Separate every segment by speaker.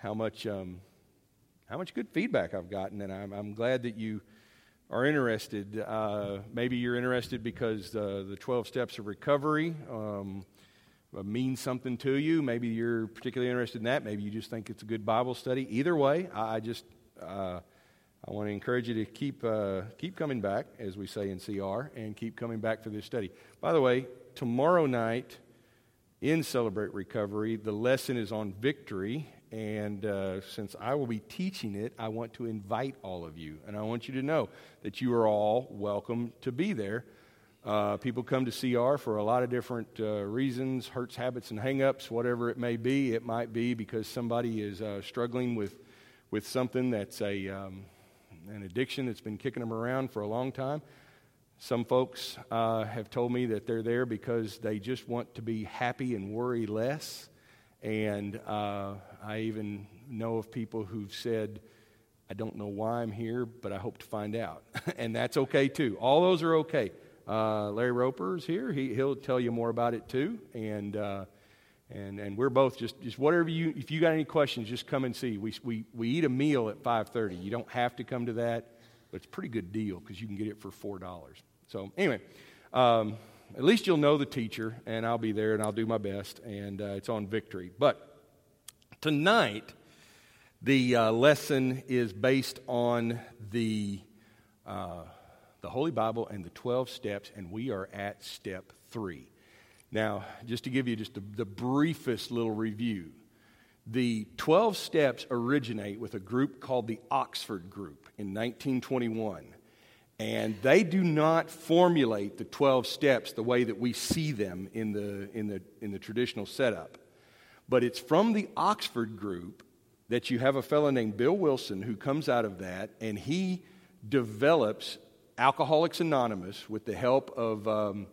Speaker 1: how much um, how much good feedback I've gotten, and I'm, I'm glad that you are interested. Uh, maybe you're interested because uh, the 12 steps of recovery um, means something to you. Maybe you're particularly interested in that. Maybe you just think it's a good Bible study. Either way, I, I just uh, I want to encourage you to keep uh, keep coming back, as we say in CR, and keep coming back for this study. By the way, tomorrow night in Celebrate Recovery, the lesson is on victory, and uh, since I will be teaching it, I want to invite all of you. And I want you to know that you are all welcome to be there. Uh, people come to CR for a lot of different uh, reasons hurts, habits, and hangups, whatever it may be. It might be because somebody is uh, struggling with, with something that's a, um, an addiction that's been kicking them around for a long time. Some folks uh, have told me that they're there because they just want to be happy and worry less. And uh, I even know of people who've said, I don't know why I'm here, but I hope to find out. and that's okay too. All those are okay. Uh, Larry Roper is here. He, he'll tell you more about it too. And, uh, and, and we're both just, just whatever you, if you got any questions, just come and see. We, we, we eat a meal at 5.30. You don't have to come to that, but it's a pretty good deal because you can get it for $4. So anyway, um, at least you'll know the teacher, and I'll be there and I'll do my best, and uh, it's on victory. But tonight, the uh, lesson is based on the, uh, the Holy Bible and the 12 steps, and we are at step three. Now, just to give you just the, the briefest little review, the 12 steps originate with a group called the Oxford Group in 1921. And they do not formulate the 12 steps the way that we see them in the, in the, in the traditional setup. But it's from the Oxford group that you have a fellow named Bill Wilson who comes out of that and he develops Alcoholics Anonymous with the help of um,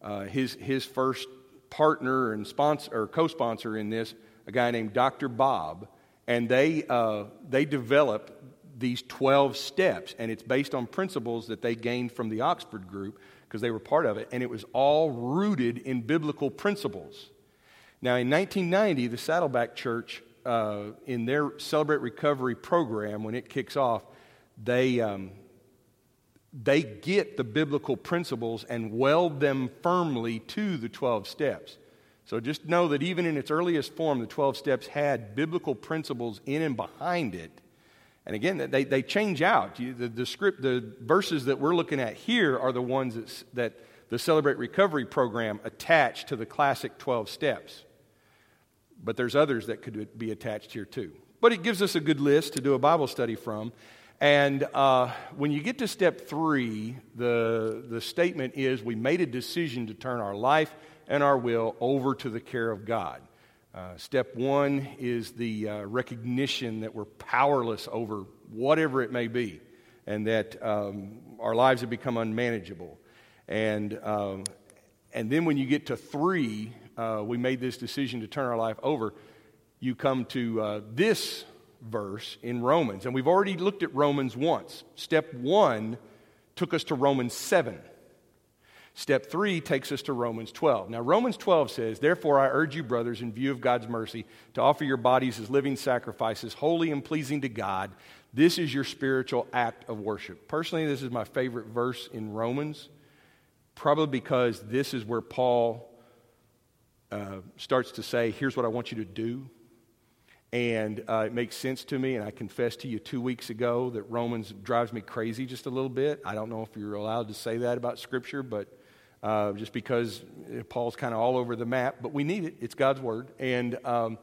Speaker 1: uh, his, his first partner and sponsor, or co-sponsor in this, a guy named Dr. Bob. And they, uh, they develop these 12 steps, and it's based on principles that they gained from the Oxford group because they were part of it, and it was all rooted in biblical principles. Now, in 1990, the Saddleback Church, uh, in their Celebrate Recovery program, when it kicks off, they, um, they get the biblical principles and weld them firmly to the 12 steps. So just know that even in its earliest form, the 12 steps had biblical principles in and behind it and again, they, they change out. the, the, script, the verses that we're looking at here are the ones that the Celebrate Recovery program attached to the classic 12 steps. But there's others that could be attached here too. But it gives us a good list to do a Bible study from. And uh, when you get to step three, the, the statement is we made a decision to turn our life and our will over to the care of God. Uh, step one is the uh, recognition that we're powerless over whatever it may be, and that um, our lives have become unmanageable. And, um, and then when you get to three, uh, we made this decision to turn our life over, you come to uh, this verse in Romans. And we've already looked at Romans once. Step one took us to Romans 7. Step three takes us to Romans 12. Now, Romans 12 says, Therefore, I urge you, brothers, in view of God's mercy, to offer your bodies as living sacrifices, holy and pleasing to God. This is your spiritual act of worship. Personally, this is my favorite verse in Romans, probably because this is where Paul uh, starts to say, Here's what I want you to do. And uh, it makes sense to me, and I confessed to you two weeks ago that Romans drives me crazy just a little bit. I don't know if you're allowed to say that about Scripture, but uh, just because Paul's kind of all over the map, but we need it. It's God's word. And, um,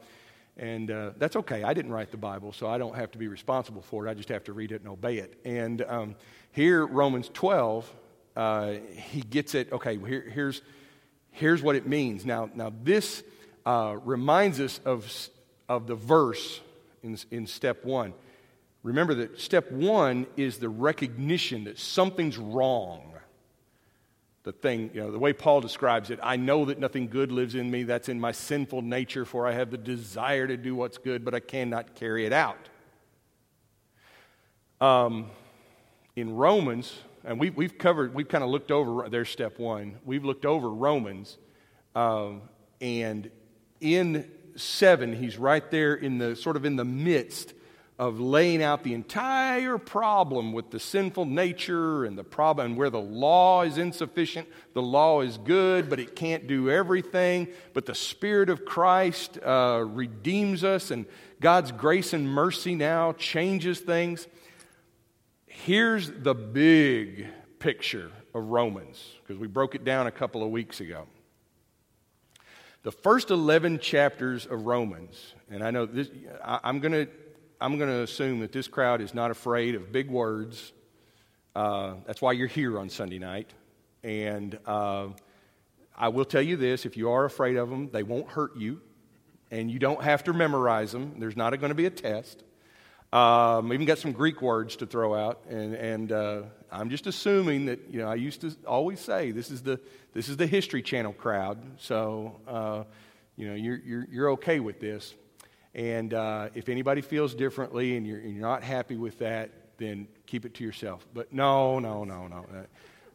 Speaker 1: and uh, that's okay. I didn't write the Bible, so I don't have to be responsible for it. I just have to read it and obey it. And um, here, Romans 12, uh, he gets it. Okay, here, here's, here's what it means. Now, now this uh, reminds us of, of the verse in, in step one. Remember that step one is the recognition that something's wrong the thing, you know, the way Paul describes it, I know that nothing good lives in me. That's in my sinful nature, for I have the desire to do what's good, but I cannot carry it out. Um, in Romans, and we, we've covered, we've kind of looked over, there's step one. We've looked over Romans, um, and in 7, he's right there in the sort of in the midst of laying out the entire problem with the sinful nature and the problem and where the law is insufficient. The law is good, but it can't do everything. But the Spirit of Christ uh, redeems us, and God's grace and mercy now changes things. Here's the big picture of Romans, because we broke it down a couple of weeks ago. The first 11 chapters of Romans, and I know this, I, I'm going to I'm going to assume that this crowd is not afraid of big words. Uh, that's why you're here on Sunday night. And uh, I will tell you this if you are afraid of them, they won't hurt you. And you don't have to memorize them, there's not going to be a test. Um, even got some Greek words to throw out, and, and uh, I'm just assuming that you know I used to always say this is the this is the History Channel crowd, so uh, you know you're, you're you're okay with this. And uh, if anybody feels differently and you're, and you're, not happy with that, then keep it to yourself. But no, no, no, no.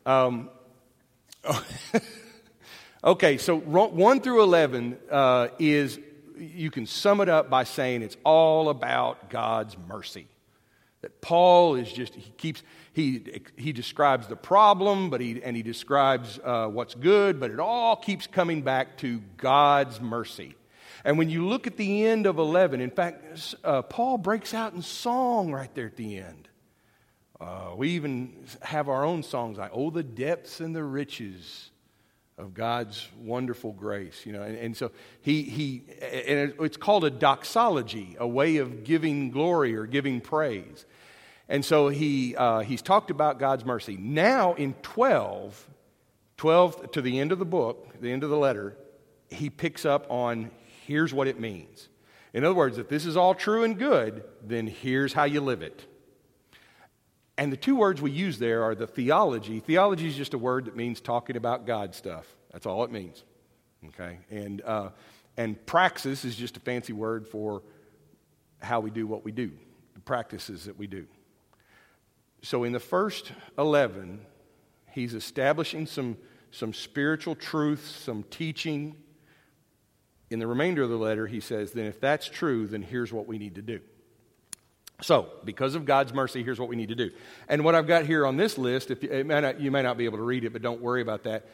Speaker 1: Um, okay, so 1 through 11 uh, is, you can sum it up by saying it's all about God's mercy. That Paul is just, he keeps, he, he describes the problem, but he, and he describes uh, what's good, but it all keeps coming back to God's mercy. And when you look at the end of 11, in fact, uh, Paul breaks out in song right there at the end. Uh, we even have our own songs like, Oh, the depths and the riches of God's wonderful grace. You know, and, and so he, he, and it's called a doxology, a way of giving glory or giving praise. And so he, uh, he's talked about God's mercy. Now in 12, 12 to the end of the book, the end of the letter, he picks up on here's what it means. In other words, if this is all true and good, then here's how you live it. And the two words we use there are the theology. Theology is just a word that means talking about God stuff. That's all it means. Okay? And, uh, and praxis is just a fancy word for how we do what we do, the practices that we do. So in the first 11, he's establishing some, some spiritual truths, some teaching, in the remainder of the letter, he says, then if that's true, then here's what we need to do. So, because of God's mercy, here's what we need to do. And what I've got here on this list, if you, may not, you may not be able to read it, but don't worry about that.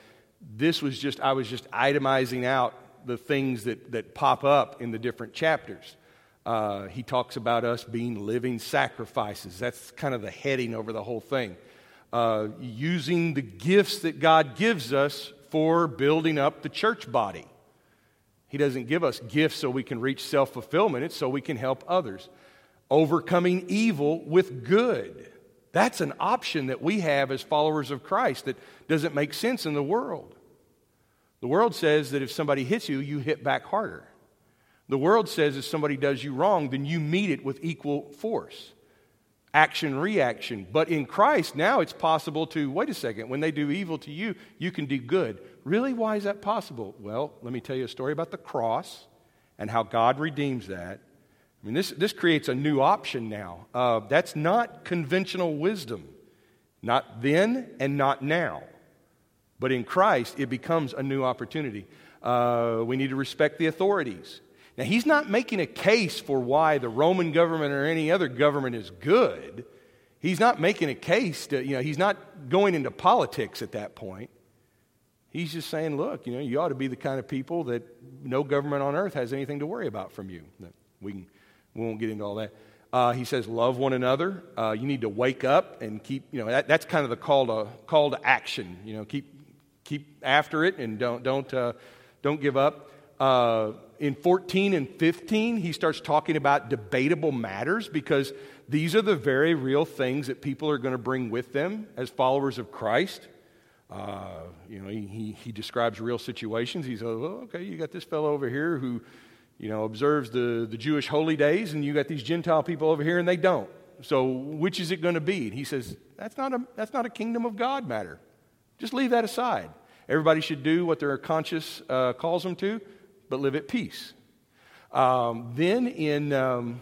Speaker 1: This was just, I was just itemizing out the things that, that pop up in the different chapters. Uh, he talks about us being living sacrifices. That's kind of the heading over the whole thing. Uh, using the gifts that God gives us for building up the church body. He doesn't give us gifts so we can reach self fulfillment, it's so we can help others. Overcoming evil with good. That's an option that we have as followers of Christ that doesn't make sense in the world. The world says that if somebody hits you, you hit back harder. The world says if somebody does you wrong, then you meet it with equal force action reaction. But in Christ, now it's possible to wait a second, when they do evil to you, you can do good. Really? Why is that possible? Well, let me tell you a story about the cross and how God redeems that. I mean, this, this creates a new option now. Uh, that's not conventional wisdom, not then and not now. But in Christ, it becomes a new opportunity. Uh, we need to respect the authorities. Now, he's not making a case for why the Roman government or any other government is good. He's not making a case to, you know, he's not going into politics at that point. He's just saying, look, you know, you ought to be the kind of people that no government on earth has anything to worry about from you. We, can, we won't get into all that. Uh, he says, love one another. Uh, you need to wake up and keep, you know, that, that's kind of the call to, call to action. You know, keep, keep after it and don't, don't, uh, don't give up. Uh, in 14 and 15, he starts talking about debatable matters because these are the very real things that people are going to bring with them as followers of Christ. Uh, you know, he, he, he, describes real situations. He says, well, okay, you got this fellow over here who, you know, observes the, the Jewish holy days, and you got these Gentile people over here, and they don't. So which is it going to be? And he says, that's not, a, that's not a kingdom of God matter. Just leave that aside. Everybody should do what their conscience uh, calls them to but live at peace. Um, then in um,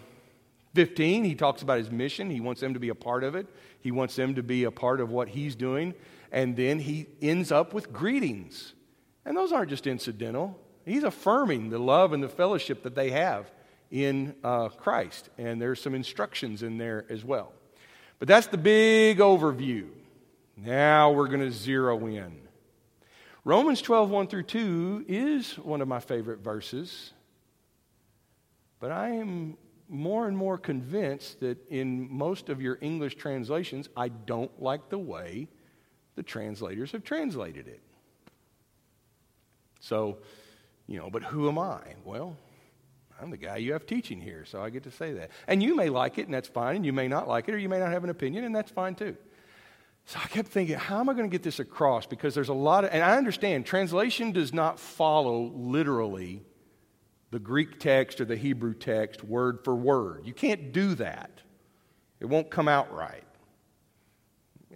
Speaker 1: 15, he talks about his mission. He wants them to be a part of it, he wants them to be a part of what he's doing. And then he ends up with greetings. And those aren't just incidental. He's affirming the love and the fellowship that they have in uh, Christ. And there's some instructions in there as well. But that's the big overview. Now we're going to zero in. Romans 12, 1 through 2 is one of my favorite verses. But I am more and more convinced that in most of your English translations, I don't like the way the translators have translated it. So, you know, but who am I? Well, I'm the guy you have teaching here, so I get to say that. And you may like it, and that's fine, and you may not like it, or you may not have an opinion, and that's fine too. So I kept thinking, how am I going to get this across? Because there's a lot of, and I understand translation does not follow literally the Greek text or the Hebrew text word for word. You can't do that, it won't come out right.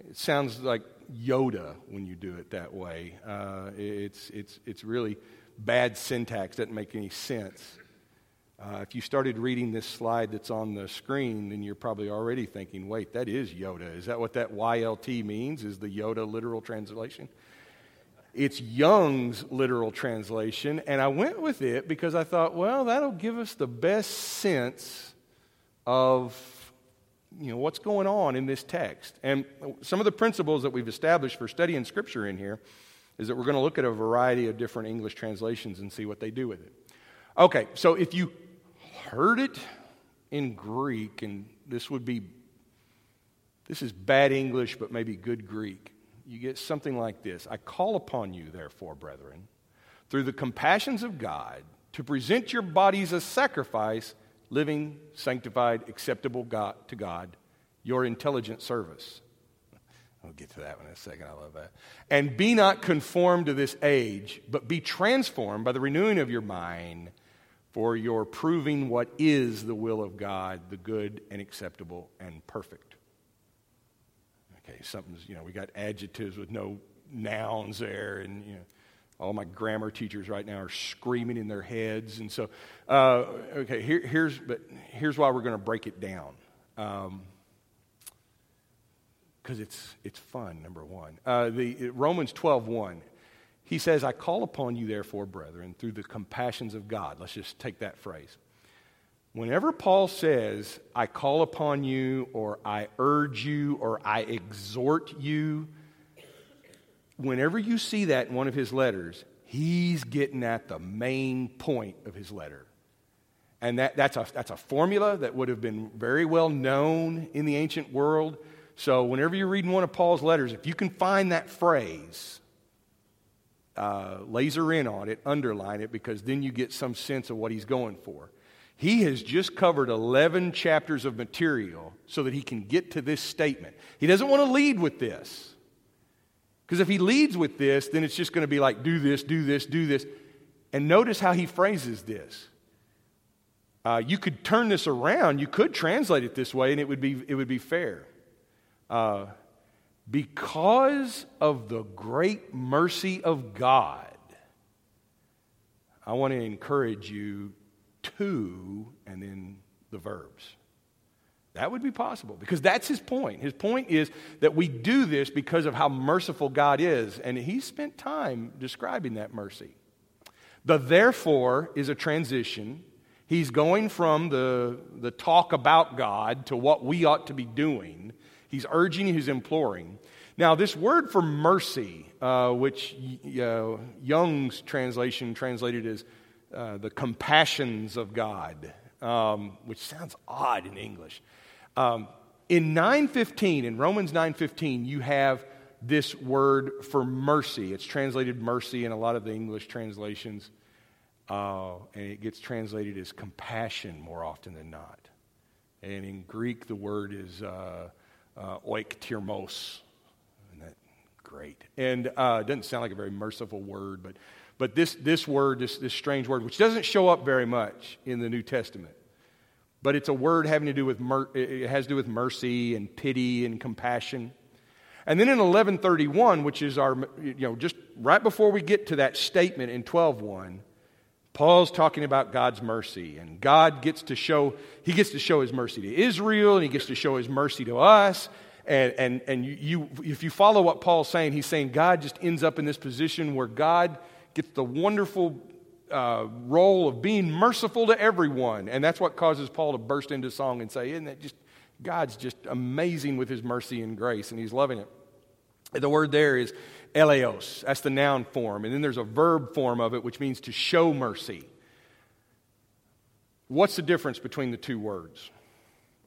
Speaker 1: It sounds like Yoda when you do it that way. Uh, it's, it's, it's really bad syntax, doesn't make any sense. Uh, if you started reading this slide that's on the screen, then you're probably already thinking, wait, that is Yoda. Is that what that YLT means? Is the Yoda literal translation? It's Young's literal translation, and I went with it because I thought, well, that'll give us the best sense of you know, what's going on in this text. And some of the principles that we've established for studying Scripture in here is that we're going to look at a variety of different English translations and see what they do with it. Okay, so if you heard it in Greek, and this would be, this is bad English, but maybe good Greek. You get something like this I call upon you, therefore, brethren, through the compassions of God, to present your bodies as sacrifice, living, sanctified, acceptable God, to God, your intelligent service. I'll get to that one in a second. I love that. And be not conformed to this age, but be transformed by the renewing of your mind for your proving what is the will of God, the good and acceptable and perfect. Okay, something's, you know, we got adjectives with no nouns there, and, you know, all my grammar teachers right now are screaming in their heads. And so, uh, okay, here, here's, but here's why we're going to break it down. Um, because it's, it's fun, number one. Uh, the, Romans 12, 1 he says, I call upon you, therefore, brethren, through the compassions of God. Let's just take that phrase. Whenever Paul says, I call upon you, or I urge you, or I exhort you, whenever you see that in one of his letters, he's getting at the main point of his letter. And that, that's, a, that's a formula that would have been very well known in the ancient world. So, whenever you're reading one of Paul's letters, if you can find that phrase, uh, laser in on it, underline it, because then you get some sense of what he's going for. He has just covered 11 chapters of material so that he can get to this statement. He doesn't want to lead with this. Because if he leads with this, then it's just going to be like, do this, do this, do this. And notice how he phrases this. Uh, you could turn this around, you could translate it this way, and it would be, it would be fair. Uh, because of the great mercy of God, I want to encourage you to, and then the verbs. That would be possible because that's his point. His point is that we do this because of how merciful God is, and he spent time describing that mercy. The therefore is a transition. He's going from the, the talk about God to what we ought to be doing. He's urging, he's imploring. Now, this word for mercy, uh, which uh, Young's translation translated as uh, the compassions of God, um, which sounds odd in English. Um, in 915, in Romans 915, you have this word for mercy. It's translated mercy in a lot of the English translations, uh, and it gets translated as compassion more often than not. And in Greek, the word is uh, uh, oiktirmos, Isn't that great. And uh, it doesn't sound like a very merciful word, but, but this, this word, this, this strange word, which doesn't show up very much in the New Testament, but it's a word having to do with, mer- it has to do with mercy and pity and compassion. And then in 1131, which is our, you know, just right before we get to that statement in 12.1, Paul's talking about God's mercy, and God gets to show, he gets to show his mercy to Israel, and he gets to show his mercy to us, and, and, and you, if you follow what Paul's saying, he's saying God just ends up in this position where God gets the wonderful uh, role of being merciful to everyone. And that's what causes Paul to burst into song and say, Isn't that just, God's just amazing with his mercy and grace, and he's loving it. The word there is eleos. That's the noun form. And then there's a verb form of it, which means to show mercy. What's the difference between the two words?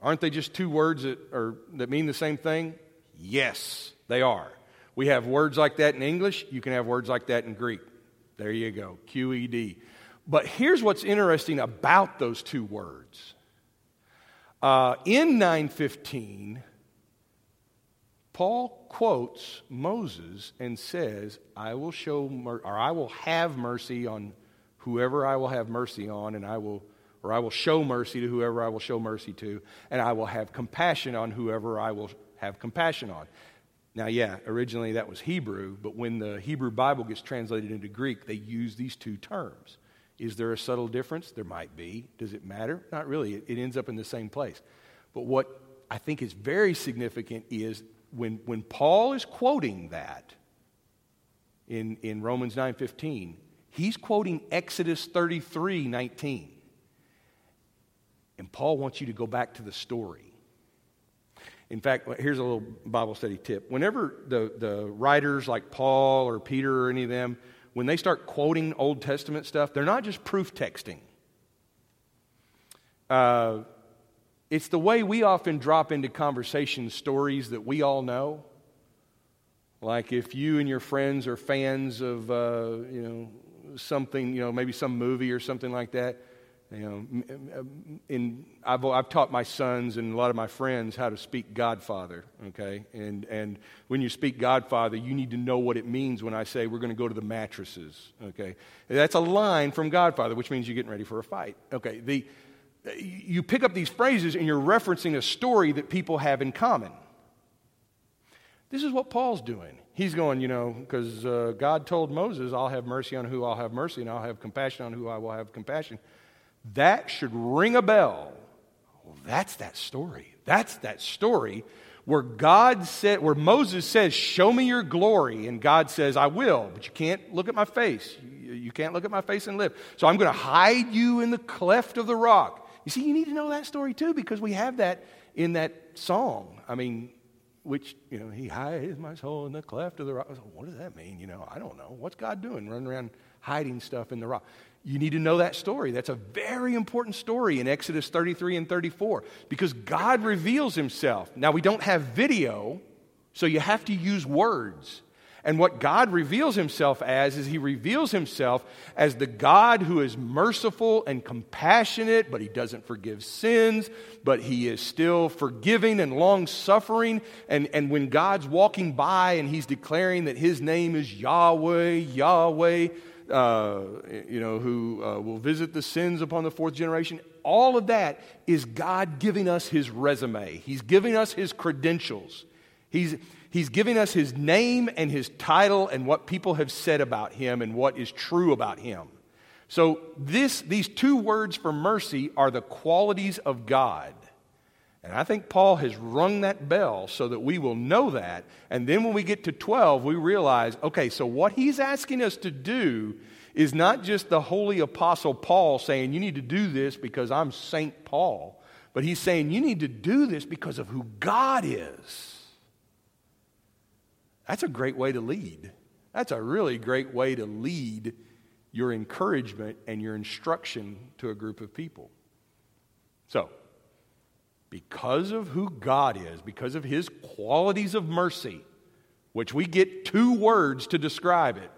Speaker 1: Aren't they just two words that, are, that mean the same thing? Yes, they are. We have words like that in English. You can have words like that in Greek. There you go, QED. But here's what's interesting about those two words. Uh, in 915, Paul quotes Moses and says, I will show, mer- or I will have mercy on whoever I will have mercy on, and I will, or I will show mercy to whoever I will show mercy to, and I will have compassion on whoever I will have compassion on. Now, yeah, originally that was Hebrew, but when the Hebrew Bible gets translated into Greek, they use these two terms. Is there a subtle difference? There might be. Does it matter? Not really. It, it ends up in the same place. But what I think is very significant is when, when Paul is quoting that in, in Romans 9.15, he's quoting Exodus 33.19. And Paul wants you to go back to the story. In fact, here's a little Bible study tip. Whenever the, the writers like Paul or Peter or any of them, when they start quoting Old Testament stuff, they're not just proof texting. Uh, it's the way we often drop into conversation stories that we all know. Like if you and your friends are fans of, uh, you know, something, you know, maybe some movie or something like that, you know, in, I've, I've taught my sons and a lot of my friends how to speak Godfather, okay? And, and when you speak Godfather, you need to know what it means when I say we're going to go to the mattresses, okay? That's a line from Godfather, which means you're getting ready for a fight, okay? The, you pick up these phrases and you're referencing a story that people have in common. This is what Paul's doing. He's going, you know, because uh, God told Moses, I'll have mercy on who I'll have mercy, and I'll have compassion on who I will have compassion. That should ring a bell. Well, that's that story. That's that story where God said, where Moses says, Show me your glory. And God says, I will, but you can't look at my face. You can't look at my face and live. So I'm going to hide you in the cleft of the rock. You see, you need to know that story too because we have that in that song. I mean, which, you know, he hides my soul in the cleft of the rock. what does that mean? You know, I don't know. What's God doing? Running around hiding stuff in the rock. You need to know that story. That's a very important story in Exodus 33 and 34 because God reveals himself. Now, we don't have video, so you have to use words. And what God reveals himself as is he reveals himself as the God who is merciful and compassionate, but he doesn't forgive sins, but he is still forgiving and long suffering. And, and when God's walking by and he's declaring that his name is Yahweh, Yahweh, uh, you know, who uh, will visit the sins upon the fourth generation, all of that is God giving us his resume. He's giving us his credentials. He's, He's giving us his name and his title and what people have said about him and what is true about him. So, this, these two words for mercy are the qualities of God. And I think Paul has rung that bell so that we will know that. And then when we get to 12, we realize okay, so what he's asking us to do is not just the holy apostle Paul saying, you need to do this because I'm Saint Paul, but he's saying, you need to do this because of who God is. That's a great way to lead. That's a really great way to lead your encouragement and your instruction to a group of people. So, because of who God is, because of his qualities of mercy, which we get two words to describe it,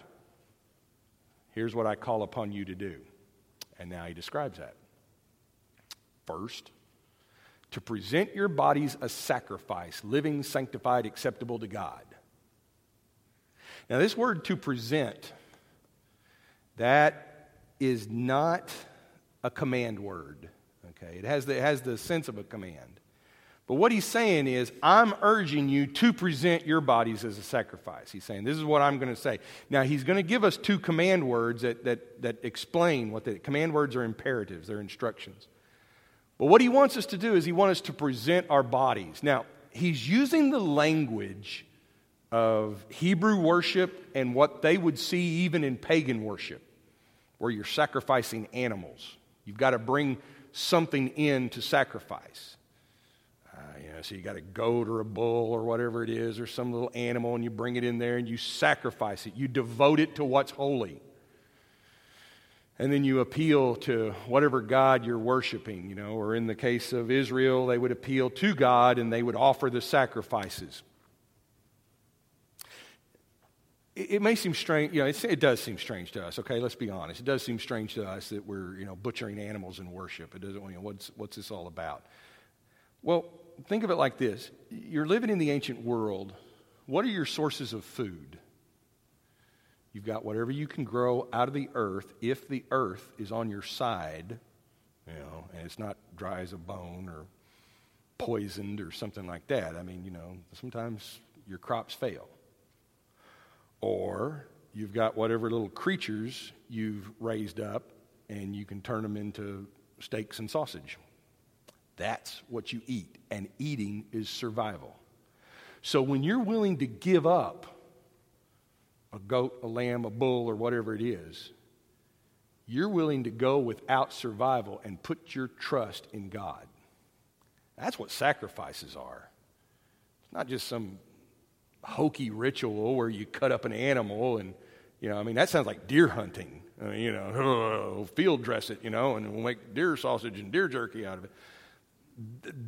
Speaker 1: here's what I call upon you to do. And now he describes that. First, to present your bodies a sacrifice, living, sanctified, acceptable to God. Now, this word to present, that is not a command word. Okay, it has the, it has the sense of a command. But what he's saying is, I'm urging you to present your bodies as a sacrifice. He's saying, this is what I'm going to say. Now, he's going to give us two command words that, that, that explain what the command words are imperatives, they're instructions. But what he wants us to do is he wants us to present our bodies. Now, he's using the language of Hebrew worship and what they would see even in pagan worship. where you're sacrificing animals. You've got to bring something in to sacrifice. Uh, you know, so you got a goat or a bull or whatever it is, or some little animal, and you bring it in there and you sacrifice it. You devote it to what's holy. And then you appeal to whatever God you're worshiping, you know, or in the case of Israel, they would appeal to God and they would offer the sacrifices. It, it may seem strange, you know, it does seem strange to us, okay? Let's be honest. It does seem strange to us that we're, you know, butchering animals in worship. It doesn't, you know, what's, what's this all about? Well, think of it like this you're living in the ancient world. What are your sources of food? You've got whatever you can grow out of the earth if the earth is on your side, you know, and it's not dry as a bone or poisoned or something like that. I mean, you know, sometimes your crops fail. Or you've got whatever little creatures you've raised up and you can turn them into steaks and sausage. That's what you eat, and eating is survival. So when you're willing to give up a goat, a lamb, a bull, or whatever it is, you're willing to go without survival and put your trust in God. That's what sacrifices are. It's not just some hokey ritual where you cut up an animal and, you know, I mean, that sounds like deer hunting. I mean, you know, field dress it, you know, and we'll make deer sausage and deer jerky out of it.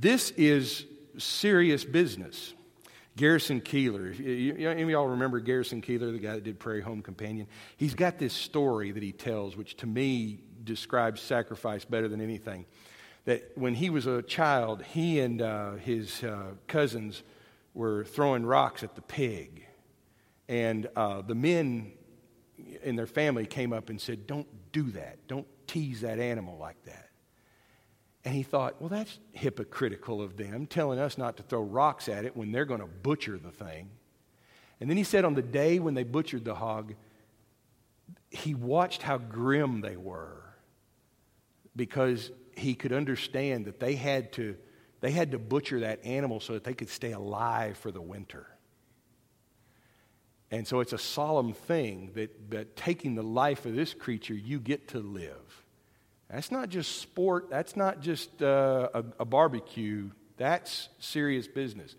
Speaker 1: This is serious business. Garrison Keillor. You, you, any of y'all remember Garrison Keillor, the guy that did Prairie Home Companion? He's got this story that he tells, which to me describes sacrifice better than anything. That when he was a child, he and uh, his uh, cousins were throwing rocks at the pig. And uh, the men in their family came up and said, Don't do that. Don't tease that animal like that. And he thought, well, that's hypocritical of them, telling us not to throw rocks at it when they're going to butcher the thing. And then he said, on the day when they butchered the hog, he watched how grim they were because he could understand that they had to, they had to butcher that animal so that they could stay alive for the winter. And so it's a solemn thing that, that taking the life of this creature, you get to live. That's not just sport, that's not just uh, a, a barbecue, that's serious business.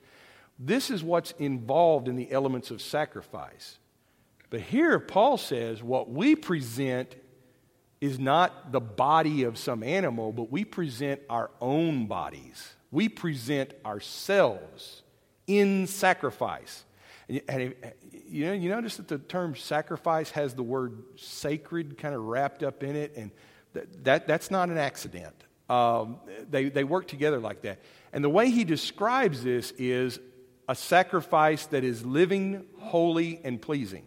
Speaker 1: This is what's involved in the elements of sacrifice. But here, Paul says what we present is not the body of some animal, but we present our own bodies. We present ourselves in sacrifice. And you know, you notice that the term sacrifice has the word sacred kind of wrapped up in it, and that, that, that's not an accident. Um, they, they work together like that. And the way he describes this is a sacrifice that is living, holy, and pleasing,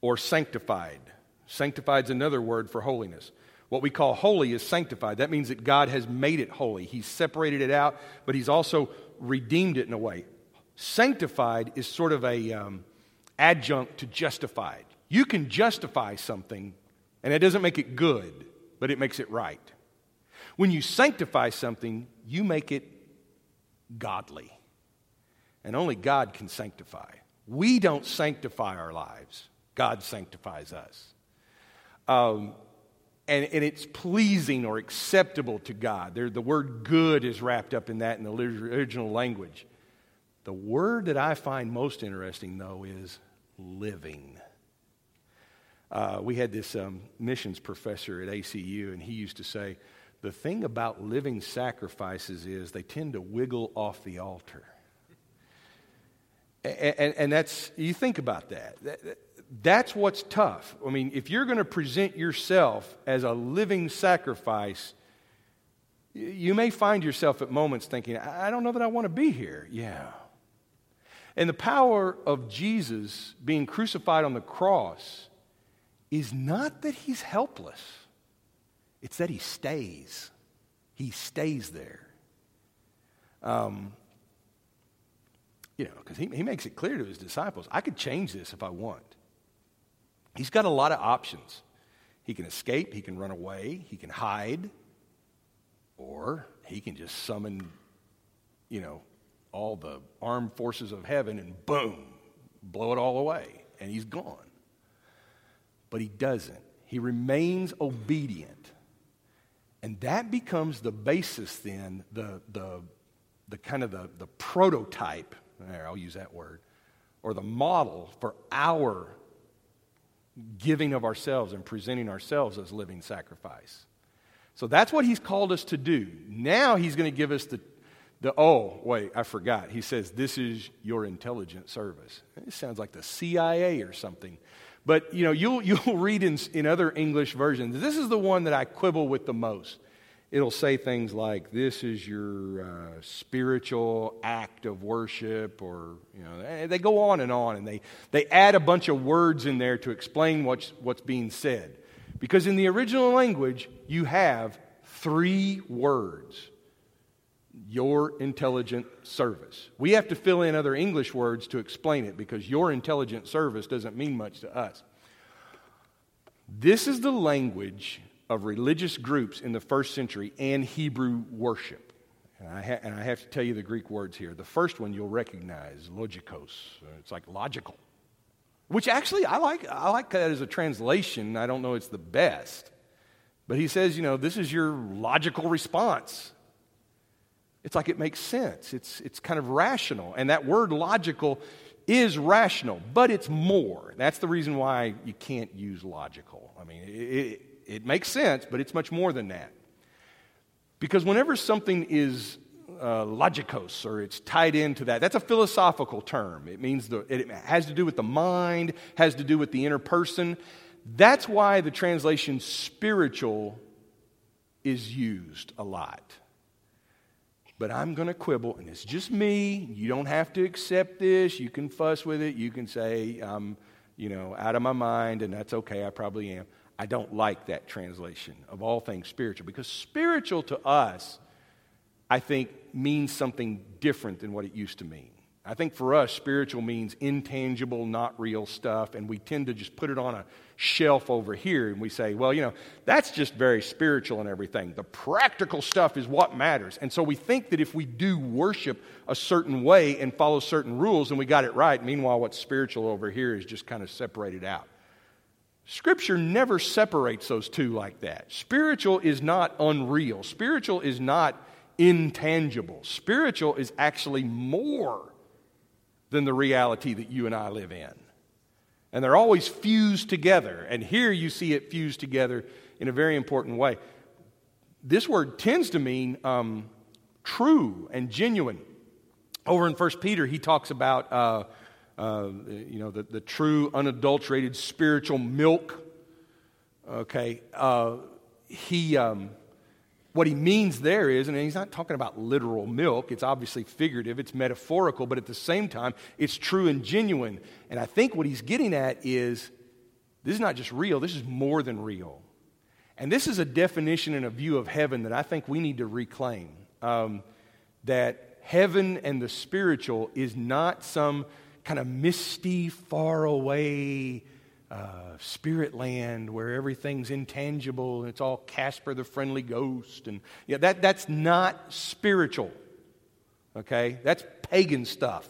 Speaker 1: or sanctified. Sanctified is another word for holiness. What we call holy is sanctified. That means that God has made it holy. He's separated it out, but He's also redeemed it in a way. Sanctified is sort of a um, adjunct to justified. You can justify something and it doesn't make it good, but it makes it right. When you sanctify something, you make it godly. And only God can sanctify. We don't sanctify our lives, God sanctifies us. Um, and, and, it's pleasing or acceptable to God. There, the word good is wrapped up in that in the original language. The word that I find most interesting, though, is living. Uh, we had this um, missions professor at ACU, and he used to say, The thing about living sacrifices is they tend to wiggle off the altar. And, and, and that's, you think about that. that. That's what's tough. I mean, if you're going to present yourself as a living sacrifice, you may find yourself at moments thinking, I don't know that I want to be here. Yeah. And the power of Jesus being crucified on the cross is not that he's helpless, it's that he stays. He stays there. Um, you know, because he, he makes it clear to his disciples I could change this if I want. He's got a lot of options. He can escape, he can run away, he can hide, or he can just summon, you know, all the armed forces of heaven and boom, blow it all away, and he's gone. But he doesn't. He remains obedient. And that becomes the basis then, the, the, the kind of the, the prototype, there, I'll use that word, or the model for our giving of ourselves and presenting ourselves as living sacrifice. So that's what he's called us to do. Now he's going to give us the, the oh, wait, I forgot. He says, This is your intelligent service. It sounds like the CIA or something. But you know, you'll, you'll read in, in other English versions. This is the one that I quibble with the most. It'll say things like, This is your uh, spiritual act of worship, or, you know, they go on and on, and they, they add a bunch of words in there to explain what's, what's being said. Because in the original language, you have three words your intelligent service. We have to fill in other English words to explain it because your intelligent service doesn't mean much to us. This is the language of religious groups in the first century and Hebrew worship. And I, ha- and I have to tell you the Greek words here. The first one you'll recognize, logikos. Uh, it's like logical. Which actually, I like, I like that as a translation. I don't know it's the best. But he says, you know, this is your logical response. It's like it makes sense. It's, it's kind of rational. And that word logical is rational, but it's more. That's the reason why you can't use logical. I mean, it, it makes sense, but it's much more than that. Because whenever something is uh, logikos, or it's tied into that. That's a philosophical term. It means the, it has to do with the mind, has to do with the inner person. That's why the translation spiritual is used a lot. But I'm going to quibble, and it's just me. You don't have to accept this. You can fuss with it. You can say, I'm, you know, out of my mind, and that's okay. I probably am. I don't like that translation of all things spiritual because spiritual to us I think, means something different than what it used to mean. I think for us, spiritual means intangible, not real stuff, and we tend to just put it on a shelf over here and we say, well, you know, that's just very spiritual and everything. The practical stuff is what matters. And so we think that if we do worship a certain way and follow certain rules, then we got it right. Meanwhile, what's spiritual over here is just kind of separated out. Scripture never separates those two like that. Spiritual is not unreal, spiritual is not intangible. Spiritual is actually more than the reality that you and I live in. And they're always fused together. And here you see it fused together in a very important way. This word tends to mean um, true and genuine. Over in 1 Peter, he talks about uh, uh, you know, the, the true, unadulterated spiritual milk. Okay. Uh, he. Um, what he means there is, and he's not talking about literal milk, it's obviously figurative, it's metaphorical, but at the same time, it's true and genuine. And I think what he's getting at is this is not just real, this is more than real. And this is a definition and a view of heaven that I think we need to reclaim. Um, that heaven and the spiritual is not some kind of misty, far away uh, spirit land where everything's intangible and it's all Casper the friendly ghost. And yeah, that, that's not spiritual. Okay? That's pagan stuff.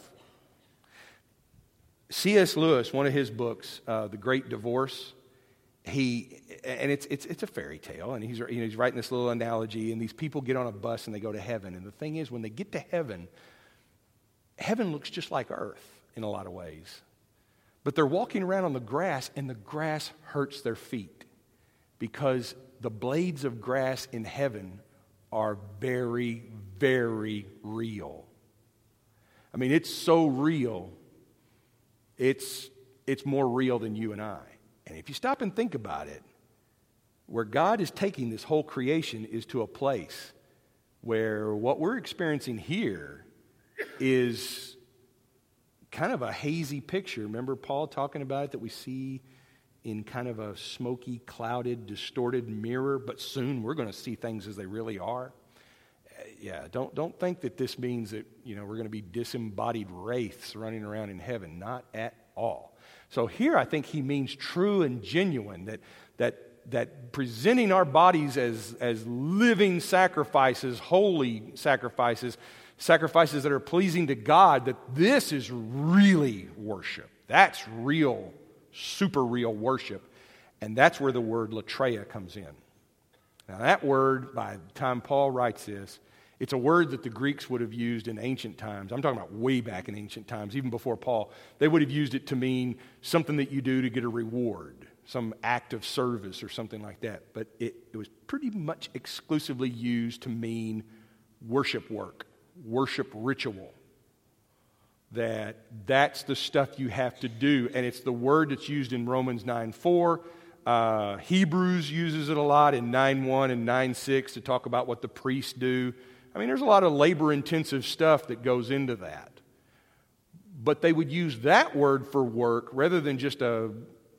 Speaker 1: C.S. Lewis, one of his books, uh, The Great Divorce, he, and it's, it's, it's a fairy tale, and he's, you know, he's writing this little analogy, and these people get on a bus and they go to heaven. And the thing is, when they get to heaven, heaven looks just like earth in a lot of ways. But they're walking around on the grass, and the grass hurts their feet because the blades of grass in heaven are very, very real. I mean, it's so real, it's, it's more real than you and I. And if you stop and think about it, where God is taking this whole creation is to a place where what we're experiencing here is kind of a hazy picture. Remember Paul talking about it that we see in kind of a smoky, clouded, distorted mirror, but soon we're going to see things as they really are. Uh, yeah, don't, don't think that this means that, you know, we're going to be disembodied wraiths running around in heaven. Not at all. So here I think he means true and genuine, that, that, that presenting our bodies as, as living sacrifices, holy sacrifices, sacrifices that are pleasing to God, that this is really worship. That's real, super real worship. And that's where the word latreia comes in. Now, that word, by the time Paul writes this, it's a word that the Greeks would have used in ancient times. I'm talking about way back in ancient times, even before Paul. They would have used it to mean something that you do to get a reward, some act of service or something like that. But it, it was pretty much exclusively used to mean worship work, worship ritual. That that's the stuff you have to do. And it's the word that's used in Romans 9 4 uh, Hebrews uses it a lot in 9.1 and 9.6 to talk about what the priests do. I mean, there's a lot of labor intensive stuff that goes into that. But they would use that word for work rather than just a,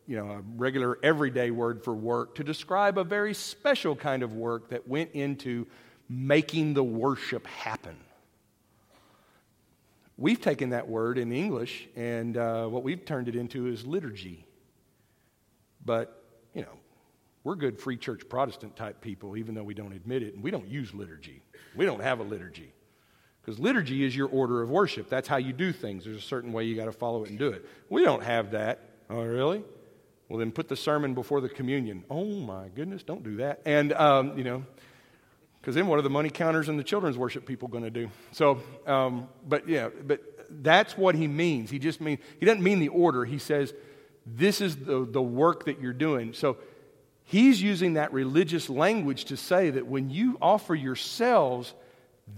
Speaker 1: you know, a regular everyday word for work to describe a very special kind of work that went into making the worship happen. We've taken that word in English, and uh, what we've turned it into is liturgy. But you know, we're good free church Protestant type people, even though we don't admit it, and we don't use liturgy. We don't have a liturgy. Because liturgy is your order of worship. That's how you do things. There's a certain way you got to follow it and do it. We don't have that. Oh, really? Well, then put the sermon before the communion. Oh, my goodness, don't do that. And, um, you know, because then what are the money counters and the children's worship people going to do? So, um, but yeah, but that's what he means. He just means, he doesn't mean the order. He says, this is the, the work that you're doing. So he's using that religious language to say that when you offer yourselves,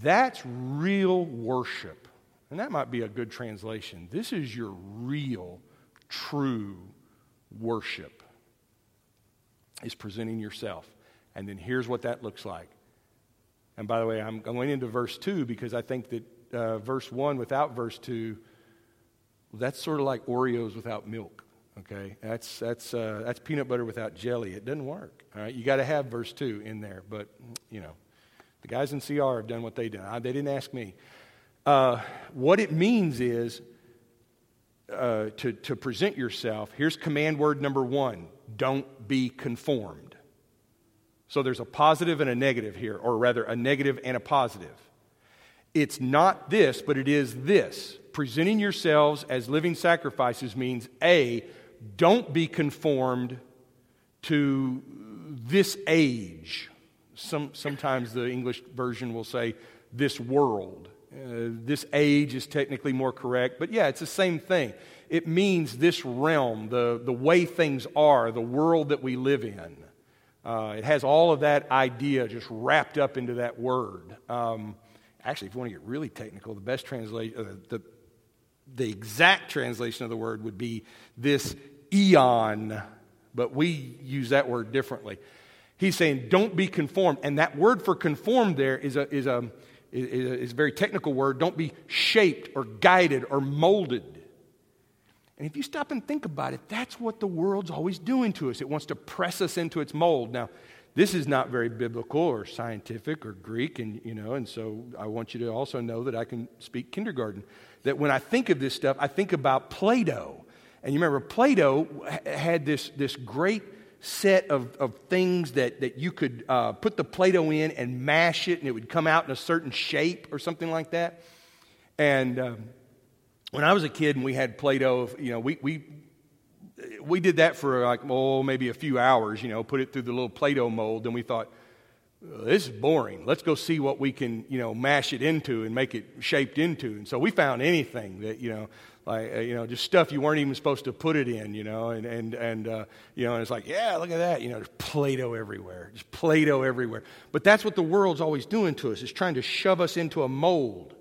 Speaker 1: that's real worship. And that might be a good translation. This is your real, true worship, is presenting yourself. And then here's what that looks like. And by the way, I'm going into verse 2 because I think that uh, verse 1 without verse 2, that's sort of like Oreos without milk. Okay, that's that's uh, that's peanut butter without jelly. It doesn't work. All right, you got to have verse two in there. But you know, the guys in CR have done what they did. They didn't ask me. Uh, what it means is uh, to to present yourself. Here's command word number one: Don't be conformed. So there's a positive and a negative here, or rather, a negative and a positive. It's not this, but it is this. Presenting yourselves as living sacrifices means A, don't be conformed to this age. Some, sometimes the English version will say this world. Uh, this age is technically more correct, but yeah, it's the same thing. It means this realm, the, the way things are, the world that we live in. Uh, it has all of that idea just wrapped up into that word. Um, actually, if you want to get really technical, the best translation, uh, the, the exact translation of the word would be this eon, but we use that word differently. He's saying, don't be conformed. And that word for conformed there is a, is a, is a very technical word. Don't be shaped or guided or molded. And if you stop and think about it, that's what the world's always doing to us. It wants to press us into its mold. Now, this is not very biblical or scientific or Greek, and you know, and so I want you to also know that I can speak kindergarten. That when I think of this stuff, I think about Play-Doh. And you remember, Play-Doh had this, this great set of, of things that, that you could uh, put the Play-Doh in and mash it, and it would come out in a certain shape or something like that. And um, when I was a kid and we had Play-Doh, you know, we, we, we did that for like, oh, maybe a few hours, you know, put it through the little Play-Doh mold. Then we thought, this is boring. Let's go see what we can, you know, mash it into and make it shaped into. And so we found anything that, you know, like uh, you know just stuff you weren't even supposed to put it in you know and and and uh, you know and it's like yeah look at that you know there's play-doh everywhere just play-doh everywhere but that's what the world's always doing to us is trying to shove us into a mold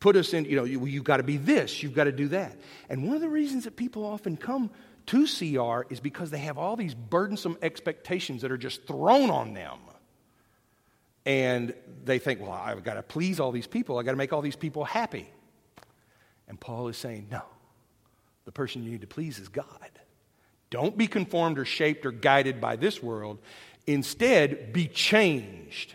Speaker 1: put us in you know you, you've got to be this you've got to do that and one of the reasons that people often come to cr is because they have all these burdensome expectations that are just thrown on them and they think well i've got to please all these people i've got to make all these people happy and Paul is saying, no, the person you need to please is God. Don't be conformed or shaped or guided by this world. Instead, be changed.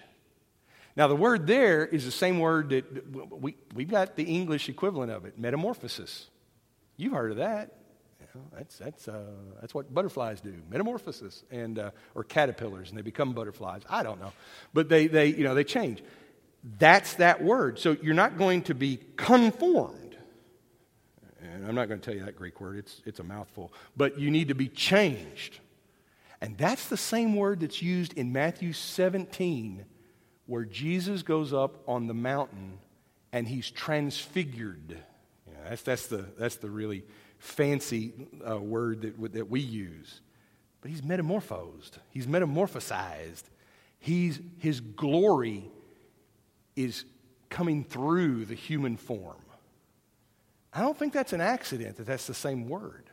Speaker 1: Now, the word there is the same word that we, we've got the English equivalent of it metamorphosis. You've heard of that. That's, that's, uh, that's what butterflies do metamorphosis, and, uh, or caterpillars, and they become butterflies. I don't know. But they, they, you know, they change. That's that word. So you're not going to be conformed and I'm not going to tell you that Greek word, it's, it's a mouthful, but you need to be changed. And that's the same word that's used in Matthew 17, where Jesus goes up on the mountain and he's transfigured. Yeah, that's, that's, the, that's the really fancy uh, word that, that we use. But he's metamorphosed, he's metamorphosized. He's, his glory is coming through the human form. I don't think that's an accident that that's the same word.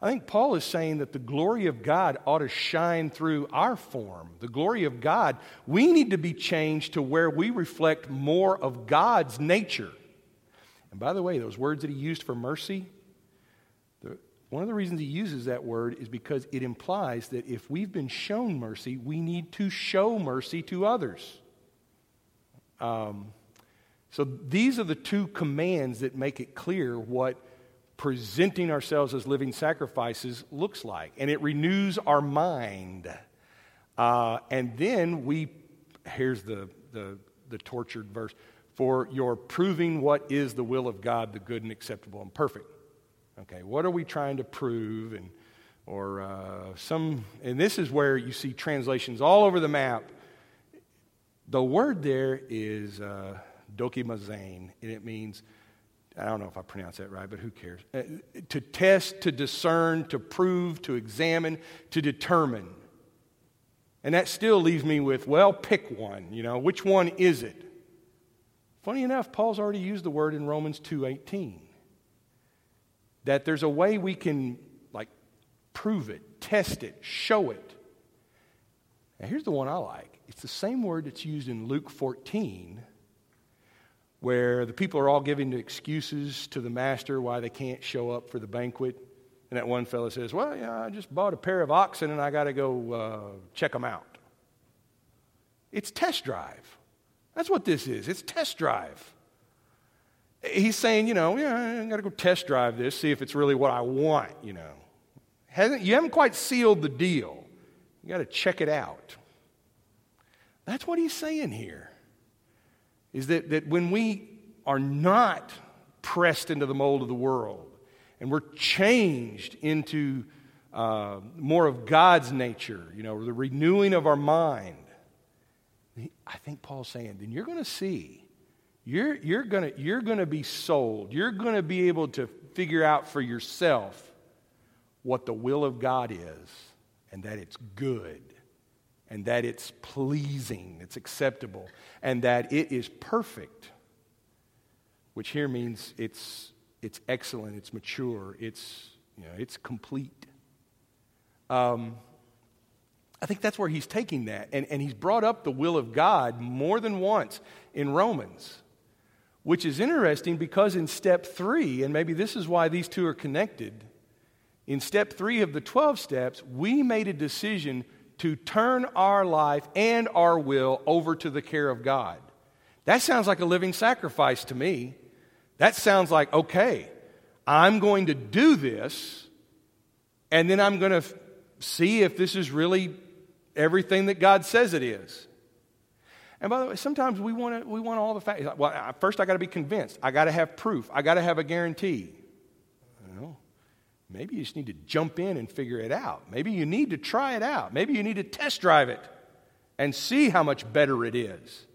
Speaker 1: I think Paul is saying that the glory of God ought to shine through our form. The glory of God, we need to be changed to where we reflect more of God's nature. And by the way, those words that he used for mercy, the, one of the reasons he uses that word is because it implies that if we've been shown mercy, we need to show mercy to others. Um, so these are the two commands that make it clear what presenting ourselves as living sacrifices looks like. And it renews our mind. Uh, and then we, here's the, the, the tortured verse for your proving what is the will of God, the good and acceptable and perfect. Okay, what are we trying to prove? And, or uh, some, and this is where you see translations all over the map. The word there is uh, dokimazane, and it means I don't know if I pronounce that right, but who cares? Uh, to test, to discern, to prove, to examine, to determine. And that still leaves me with, well, pick one. You know, which one is it? Funny enough, Paul's already used the word in Romans 2:18. That there's a way we can like prove it, test it, show it. Now here's the one I like. It's the same word that's used in Luke 14 where the people are all giving excuses to the master why they can't show up for the banquet. And that one fellow says, Well, yeah, I just bought a pair of oxen and I got to go uh, check them out. It's test drive. That's what this is. It's test drive. He's saying, you know, yeah, I got to go test drive this, see if it's really what I want, you know. Hasn't, you haven't quite sealed the deal. You got to check it out. That's what he's saying here is that, that when we are not pressed into the mold of the world and we're changed into uh, more of God's nature, you know, the renewing of our mind, I think Paul's saying, then you're going to see. You're, you're going you're gonna be sold. You're going to be able to figure out for yourself what the will of God is and that it's good and that it's pleasing, it's acceptable, and that it is perfect, which here means it's, it's excellent, it's mature, it's, you know, it's complete. Um, I think that's where he's taking that. And, and he's brought up the will of God more than once in Romans, which is interesting because in step three, and maybe this is why these two are connected, in step three of the 12 steps, we made a decision to turn our life and our will over to the care of God. That sounds like a living sacrifice to me. That sounds like, okay, I'm going to do this, and then I'm going to f- see if this is really everything that God says it is. And by the way, sometimes we want, to, we want all the facts. Well, first I got to be convinced. I got to have proof. I got to have a guarantee. Maybe you just need to jump in and figure it out. Maybe you need to try it out. Maybe you need to test drive it and see how much better it is.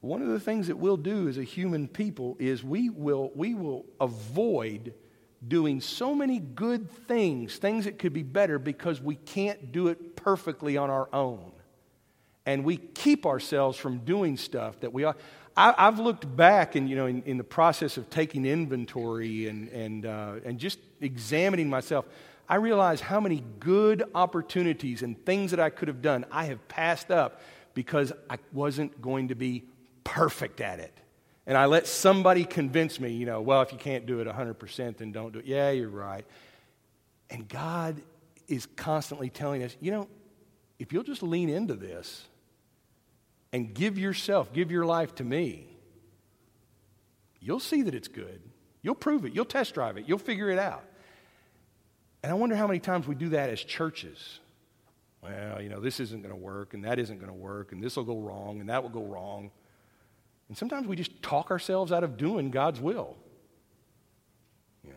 Speaker 1: One of the things that we'll do as a human people is we will, we will avoid doing so many good things, things that could be better, because we can't do it perfectly on our own. And we keep ourselves from doing stuff that we are. I, have looked back and, you know, in, in, the process of taking inventory and, and, uh, and just examining myself, I realize how many good opportunities and things that I could have done I have passed up because I wasn't going to be perfect at it. And I let somebody convince me, you know, well, if you can't do it 100%, then don't do it. Yeah, you're right. And God is constantly telling us, you know, if you'll just lean into this, and give yourself, give your life to me, you'll see that it's good. You'll prove it. You'll test drive it. You'll figure it out. And I wonder how many times we do that as churches. Well, you know, this isn't going to work, and that isn't going to work, and this will go wrong, and that will go wrong. And sometimes we just talk ourselves out of doing God's will. You know,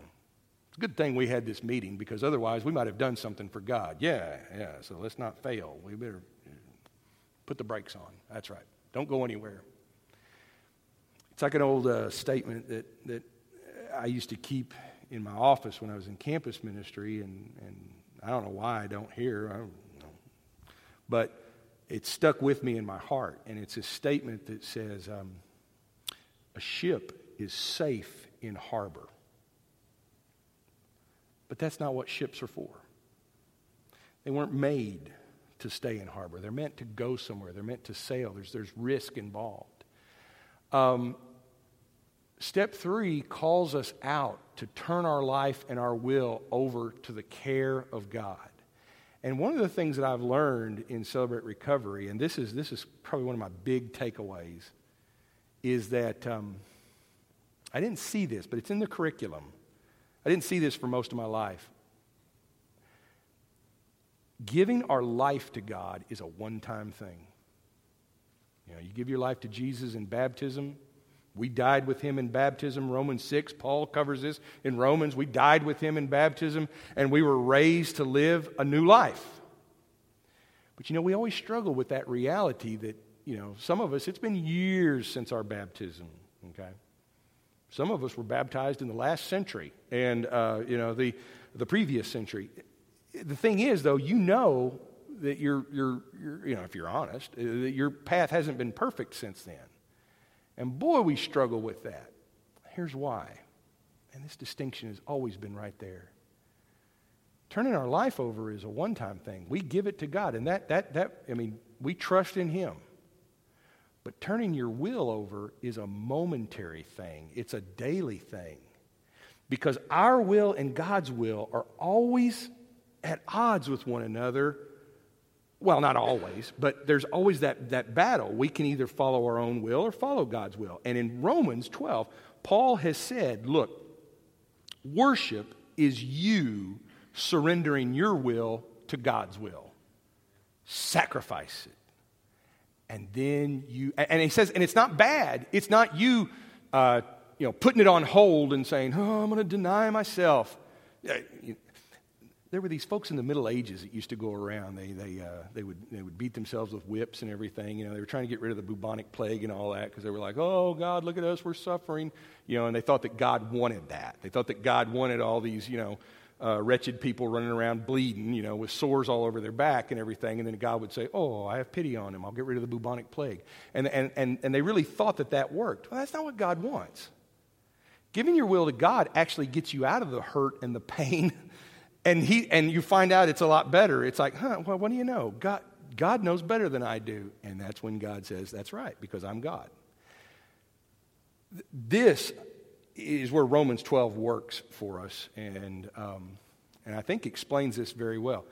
Speaker 1: It's a good thing we had this meeting because otherwise we might have done something for God. Yeah, yeah, so let's not fail. We better put the brakes on. That's right. Don't go anywhere. It's like an old uh, statement that, that I used to keep in my office when I was in campus ministry, and, and I don't know why I don't hear. I don't know. But it stuck with me in my heart, and it's a statement that says um, a ship is safe in harbor. But that's not what ships are for. They weren't made to stay in harbor. They're meant to go somewhere. They're meant to sail. There's, there's risk involved. Um, step three calls us out to turn our life and our will over to the care of God. And one of the things that I've learned in Celebrate Recovery, and this is, this is probably one of my big takeaways, is that um, I didn't see this, but it's in the curriculum. I didn't see this for most of my life. Giving our life to God is a one time thing. You know, you give your life to Jesus in baptism. We died with him in baptism, Romans 6. Paul covers this in Romans. We died with him in baptism, and we were raised to live a new life. But you know, we always struggle with that reality that, you know, some of us, it's been years since our baptism, okay? Some of us were baptized in the last century and, uh, you know, the, the previous century. The thing is, though, you know that you're, you're, you're, you know, if you're honest, uh, that your path hasn't been perfect since then. And boy, we struggle with that. Here's why. And this distinction has always been right there. Turning our life over is a one time thing. We give it to God. And that, that, that, I mean, we trust in Him. But turning your will over is a momentary thing, it's a daily thing. Because our will and God's will are always at odds with one another. Well, not always, but there's always that, that battle. We can either follow our own will or follow God's will. And in Romans 12, Paul has said, look, worship is you surrendering your will to God's will. Sacrifice it and then you and he says and it's not bad it's not you uh, you know putting it on hold and saying oh i'm going to deny myself there were these folks in the middle ages that used to go around they, they, uh, they, would, they would beat themselves with whips and everything you know they were trying to get rid of the bubonic plague and all that because they were like oh god look at us we're suffering you know and they thought that god wanted that they thought that god wanted all these you know uh, wretched people running around bleeding, you know, with sores all over their back and everything. And then God would say, Oh, I have pity on him. I'll get rid of the bubonic plague. And, and, and, and they really thought that that worked. Well, that's not what God wants. Giving your will to God actually gets you out of the hurt and the pain. And, he, and you find out it's a lot better. It's like, huh, well, what do you know? God, God knows better than I do. And that's when God says, That's right, because I'm God. This is where Romans 12 works for us, and, um, and I think explains this very well.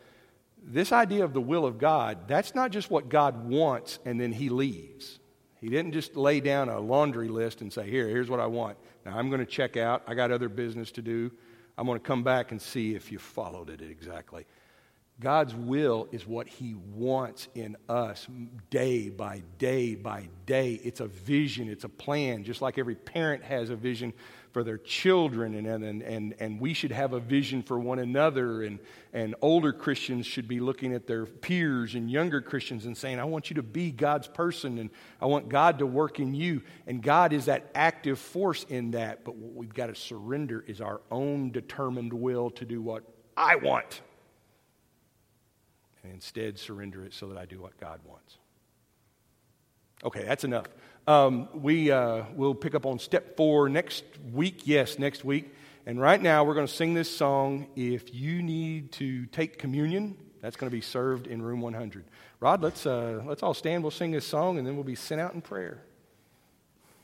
Speaker 1: This idea of the will of God, that's not just what God wants and then he leaves. He didn't just lay down a laundry list and say, Here, here's what I want. Now I'm going to check out. I got other business to do. I'm going to come back and see if you followed it exactly. God's will is what He wants in us day by day by day. It's a vision, it's a plan, just like every parent has a vision for their children, and, and, and, and we should have a vision for one another. And, and older Christians should be looking at their peers and younger Christians and saying, I want you to be God's person, and I want God to work in you. And God is that active force in that, but what we've got to surrender is our own determined will to do what I want and instead surrender it so that I do what God wants. Okay, that's enough. Um, we uh, will pick up on step four next week. Yes, next week. And right now, we're going to sing this song. If you need to take communion, that's going to be served in room 100. Rod, let's, uh, let's all stand. We'll sing this song, and then we'll be sent out in prayer.